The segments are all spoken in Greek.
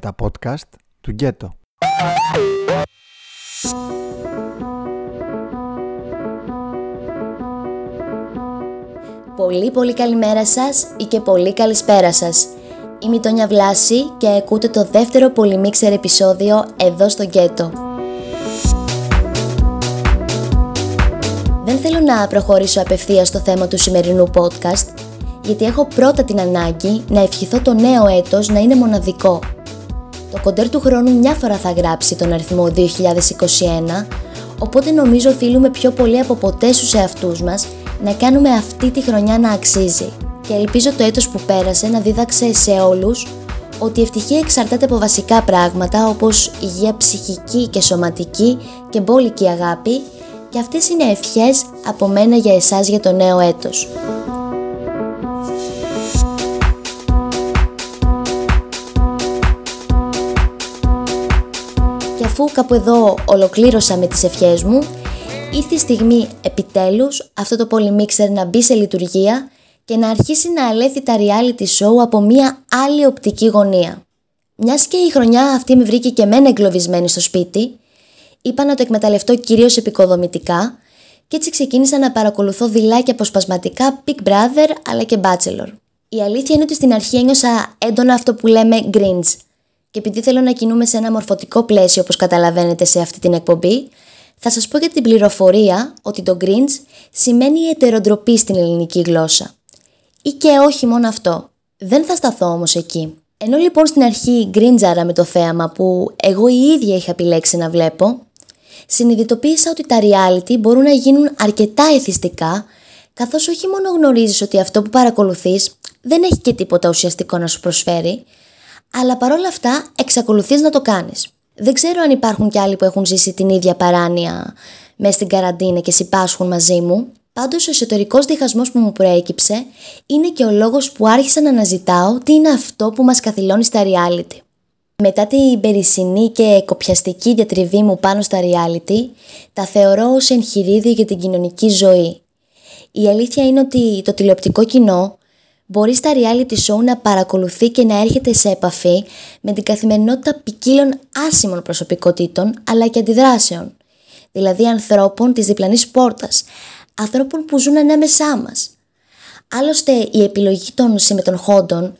τα podcast του Γκέτο. Πολύ πολύ καλημέρα σας ή και πολύ καλησπέρα σας. Είμαι η Τόνια Βλάση και ακούτε το δεύτερο πολυμίξερ επεισόδιο εδώ στο Γκέτο. Δεν θέλω να προχωρήσω απευθείας στο θέμα του σημερινού podcast, γιατί έχω πρώτα την ανάγκη να ευχηθώ το νέο έτος να είναι μοναδικό. Το κοντέρ του χρόνου μια φορά θα γράψει τον αριθμό 2021, οπότε νομίζω οφείλουμε πιο πολύ από ποτέ στους εαυτούς μας να κάνουμε αυτή τη χρονιά να αξίζει. Και ελπίζω το έτος που πέρασε να δίδαξε σε όλους ότι η ευτυχία εξαρτάται από βασικά πράγματα όπως υγεία ψυχική και σωματική και μπόλικη αγάπη και αυτές είναι ευχές από μένα για εσάς για το νέο έτος. Αφού κάπου εδώ ολοκλήρωσα με τις ευχές μου, ήρθε η στιγμή επιτέλους αυτό το πολυμίξερ να μπει σε λειτουργία και να αρχίσει να αλέθει τα reality show από μια άλλη οπτική γωνία. Μιας και η χρονιά αυτή με βρήκε και εμένα εγκλωβισμένη στο σπίτι, είπα να το εκμεταλλευτώ κυρίως επικοδομητικά και έτσι ξεκίνησα να παρακολουθώ δειλά και αποσπασματικά Big Brother αλλά και Bachelor. Η αλήθεια είναι ότι στην αρχή ένιωσα έντονα αυτό που λέμε Grinch και επειδή θέλω να κινούμε σε ένα μορφωτικό πλαίσιο όπως καταλαβαίνετε σε αυτή την εκπομπή, θα σας πω για την πληροφορία ότι το Grinch σημαίνει ετεροντροπή στην ελληνική γλώσσα. Ή και όχι μόνο αυτό. Δεν θα σταθώ όμως εκεί. Ενώ λοιπόν στην αρχή γκριντζαρα με το θέαμα που εγώ η ίδια είχα επιλέξει να βλέπω, συνειδητοποίησα ότι τα reality μπορούν να γίνουν αρκετά εθιστικά, καθώς όχι μόνο γνωρίζεις ότι αυτό που παρακολουθείς δεν έχει και τίποτα ουσιαστικό να σου προσφέρει, αλλά παρόλα αυτά εξακολουθείς να το κάνεις. Δεν ξέρω αν υπάρχουν κι άλλοι που έχουν ζήσει την ίδια παράνοια μέσα στην καραντίνα και συμπάσχουν μαζί μου, πάντως ο εσωτερικός διχασμός που μου προέκυψε είναι και ο λόγος που άρχισα να αναζητάω τι είναι αυτό που μας καθυλώνει στα reality. Μετά την περισσυνή και κοπιαστική διατριβή μου πάνω στα reality, τα θεωρώ ως εγχειρίδιο για την κοινωνική ζωή. Η αλήθεια είναι ότι το τηλεοπτικό κοινό μπορεί στα reality show να παρακολουθεί και να έρχεται σε επαφή με την καθημερινότητα ποικίλων άσημων προσωπικότητων αλλά και αντιδράσεων. Δηλαδή ανθρώπων της διπλανής πόρτας, ανθρώπων που ζουν ανάμεσά μας. Άλλωστε η επιλογή των συμμετοχόντων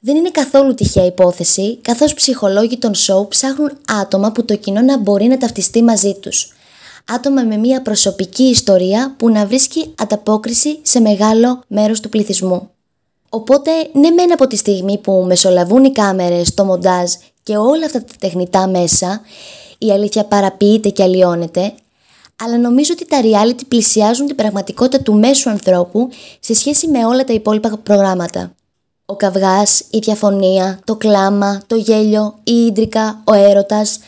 δεν είναι καθόλου τυχαία υπόθεση, καθώς ψυχολόγοι των show ψάχνουν άτομα που το κοινό να μπορεί να ταυτιστεί μαζί τους. Άτομα με μια προσωπική ιστορία που να βρίσκει ανταπόκριση σε μεγάλο μέρος του πληθυσμού. Οπότε, ναι μεν από τη στιγμή που μεσολαβούν οι κάμερες, το μοντάζ και όλα αυτά τα τεχνητά μέσα, η αλήθεια παραποιείται και αλλοιώνεται, αλλά νομίζω ότι τα reality πλησιάζουν την πραγματικότητα του μέσου ανθρώπου σε σχέση με όλα τα υπόλοιπα προγράμματα. Ο καυγάς, η διαφωνία, το κλάμα, το γέλιο, η ίντρικα, ο έρωτας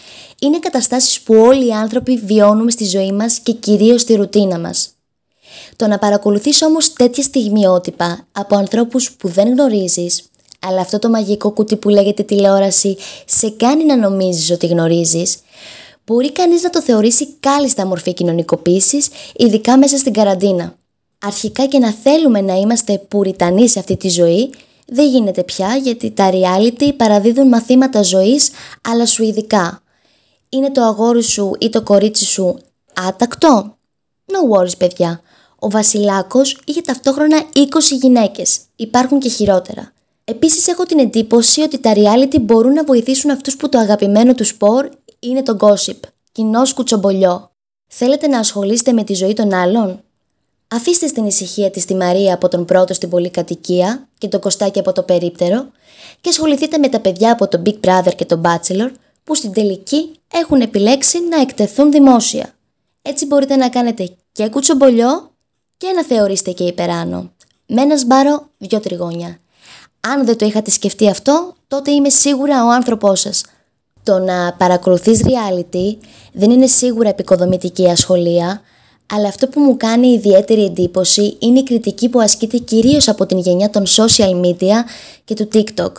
είναι καταστάσεις που όλοι οι άνθρωποι βιώνουμε στη ζωή μας και κυρίως στη ρουτίνα μας. Το να παρακολουθείς όμως τέτοια στιγμιότυπα από ανθρώπους που δεν γνωρίζεις, αλλά αυτό το μαγικό κουτί που λέγεται τηλεόραση σε κάνει να νομίζεις ότι γνωρίζεις, μπορεί κανείς να το θεωρήσει κάλλιστα μορφή κοινωνικοποίησης, ειδικά μέσα στην καραντίνα. Αρχικά και να θέλουμε να είμαστε πουριτανοί σε αυτή τη ζωή, δεν γίνεται πια γιατί τα reality παραδίδουν μαθήματα ζωής αλλά σου ειδικά. Είναι το αγόρι σου ή το κορίτσι σου άτακτο; No worries παιδιά. Ο Βασιλάκος είχε ταυτόχρονα 20 γυναίκες. Υπάρχουν και χειρότερα. Επίσης έχω την εντύπωση ότι τα reality μπορούν να βοηθήσουν αυτούς που το αγαπημένο τους σπορ είναι το gossip. Κοινό κουτσομπολιό. Θέλετε να ασχολείστε με τη ζωή των άλλων; Αφήστε στην ησυχία της τη Μαρία από τον πρώτο στην πολυκατοικία και το Κωστάκι από το περίπτερο και ασχοληθείτε με τα παιδιά από το Big Brother και το Bachelor που στην τελική έχουν επιλέξει να εκτεθούν δημόσια. Έτσι μπορείτε να κάνετε και κουτσομπολιό και να θεωρήσετε και υπεράνω. Με ένα σμπάρο, δυο τριγώνια. Αν δεν το είχατε σκεφτεί αυτό, τότε είμαι σίγουρα ο άνθρωπός σας. Το να παρακολουθείς reality δεν είναι σίγουρα επικοδομητική ασχολία, αλλά αυτό που μου κάνει ιδιαίτερη εντύπωση είναι η κριτική που ασκείται κυρίως από την γενιά των social media και του TikTok.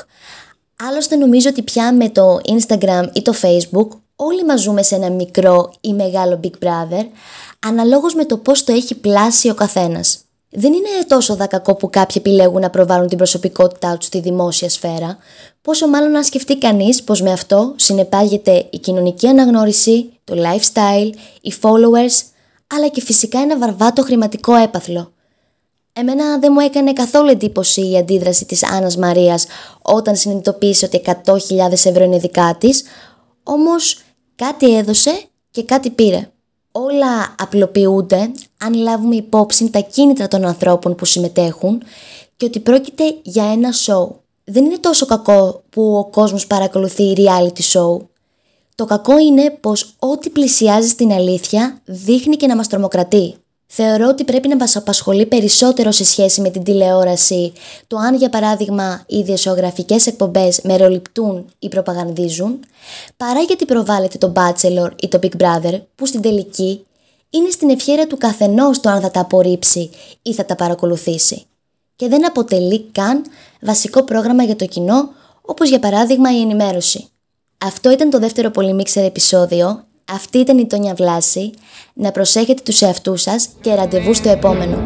Άλλωστε νομίζω ότι πια με το Instagram ή το Facebook όλοι μας ζούμε σε ένα μικρό ή μεγάλο Big Brother, αναλόγως με το πώς το έχει πλάσει ο καθένας. Δεν είναι τόσο δακακό που κάποιοι επιλέγουν να προβάλλουν την προσωπικότητά τους στη δημόσια σφαίρα, πόσο μάλλον να σκεφτεί κανείς πως με αυτό συνεπάγεται η κοινωνική αναγνώριση, το lifestyle, οι followers, αλλά και φυσικά ένα βαρβάτο χρηματικό έπαθλο. Εμένα δεν μου έκανε καθόλου εντύπωση η αντίδραση της Άννας Μαρίας όταν συνειδητοποίησε ότι 100.000 ευρώ είναι δικά της, όμως κάτι έδωσε και κάτι πήρε. Όλα απλοποιούνται αν λάβουμε υπόψη τα κίνητρα των ανθρώπων που συμμετέχουν και ότι πρόκειται για ένα show. Δεν είναι τόσο κακό που ο κόσμος παρακολουθεί reality show. Το κακό είναι πως ό,τι πλησιάζει στην αλήθεια δείχνει και να μας τρομοκρατεί. Θεωρώ ότι πρέπει να μας απασχολεί περισσότερο σε σχέση με την τηλεόραση. Το αν για παράδειγμα οι ιδιοσιογραφικές εκπομπές μεροληπτούν ή προπαγανδίζουν παρά γιατί προβάλλεται το Bachelor ή το Big Brother που στην τελική είναι στην ευχαίρεια του καθενός το αν θα τα απορρίψει ή θα τα παρακολουθήσει. Και δεν αποτελεί καν βασικό πρόγραμμα για το κοινό όπως για παράδειγμα η ενημέρωση. Αυτό ήταν το δεύτερο πολυμίξερ επεισόδιο αυτή ήταν η Τόνια Βλάση. Να προσέχετε τους εαυτούς σας και ραντεβού στο επόμενο.